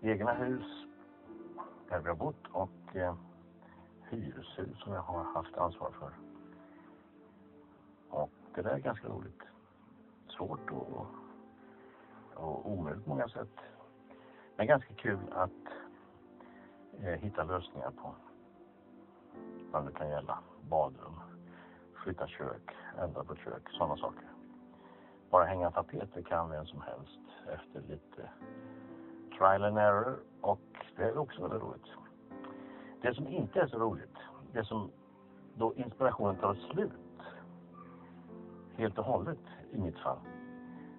Egna hus där vi har bott och eh, hyreshus som jag har haft ansvar för. Och det där är ganska roligt. Svårt och, och omöjligt på många sätt. Men ganska kul att eh, hitta lösningar på vad det kan gälla. Badrum, flytta kök, ändra på kök, sådana saker. Bara hänga tapeter kan vem som helst efter lite trial and error och det är också väldigt roligt. Det som inte är så roligt, det som då inspirationen tar slut helt och hållet i mitt fall,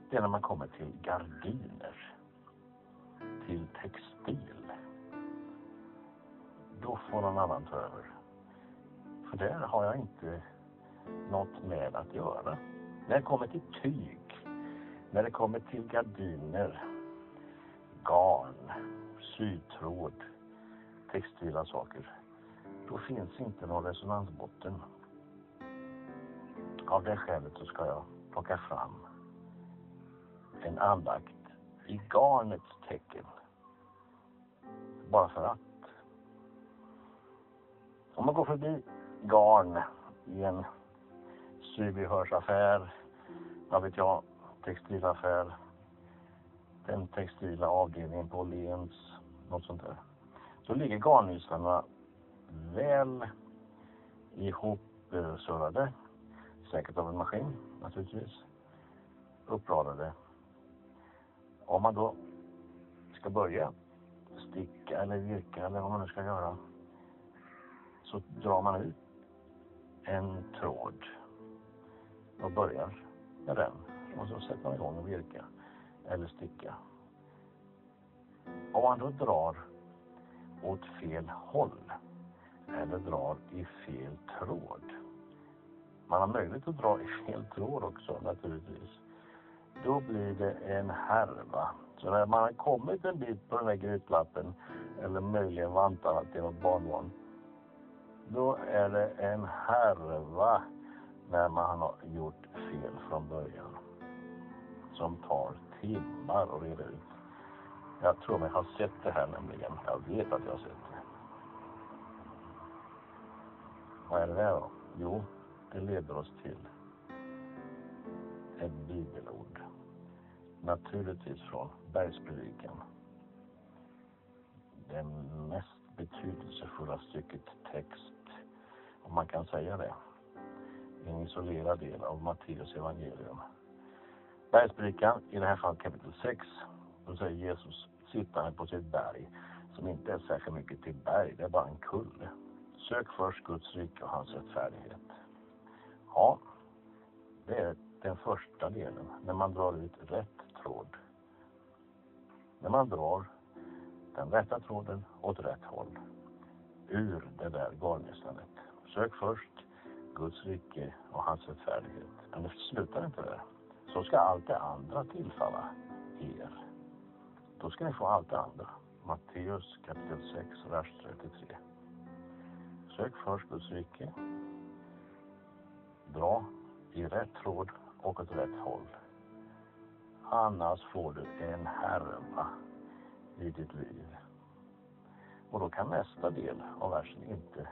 det är när man kommer till gardiner, till textil. Då får någon annan ta över. För där har jag inte något med att göra. När det kommer till tyg, när det kommer till gardiner, garn, sytråd, textila saker. Då finns inte någon resonansbotten. Av det skälet så ska jag plocka fram en andakt i garnets tecken. Bara för att. Om man går förbi garn i en sybehörsaffär, vad vet jag, textilaffär, den textila avdelningen på Åhléns, något sånt där. Då ligger garnnystarna väl ihopsurrade, eh, säkert av en maskin naturligtvis, uppradade. Om man då ska börja sticka eller virka eller vad man nu ska göra så drar man ut en tråd och börjar med den och så sätter man igång och virkar eller sticka. Om man då drar åt fel håll eller drar i fel tråd. Man har möjlighet att dra i fel tråd också naturligtvis. Då blir det en härva. Så när man har kommit en bit på den här grytlappen eller möjligen vantarna till något barnbarn. Då är det en härva när man har gjort fel från början. Som tar timmar och reda ut. Jag tror mig ha sett det här nämligen. Jag vet att jag har sett det. Vad är det där då? Jo, det leder oss till ett bibelord. Naturligtvis från Bergspredikan. Det mest betydelsefulla stycket text, om man kan säga det. En isolerad del av Matteus evangelium. Bergspredikan, i det här fallet kapitel 6, då säger Jesus sittande på sitt berg, som inte är särskilt mycket till berg, det är bara en kulle. Sök först Guds rike och hans rättfärdighet. Ja, det är den första delen, när man drar ut rätt tråd. När man drar den rätta tråden åt rätt håll, ur det där galnisslandet. Sök först Guds rike och hans rättfärdighet. Men det slutar inte där. Så ska allt det andra tillfalla er. Då ska ni få allt det andra. Matteus kapitel 6, vers 33. Sök först Guds rike. Dra i rätt tråd och åt rätt håll. Annars får du en härva i ditt liv. Och då kan nästa del av versen inte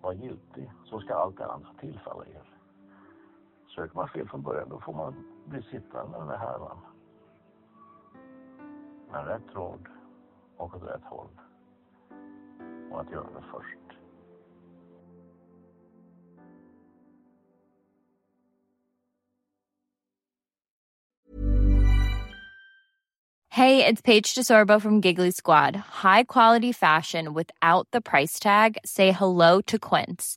vara giltig. Så ska allt det andra tillfalla er. Söker man fel från början då får man bli sittande med den här härvan. Med rätt tråd och åt rätt håll. och att göra det först. Hey, it's Paige DeSorbo from Giggly Squad. High quality fashion without the price tag. Say hello to Quince.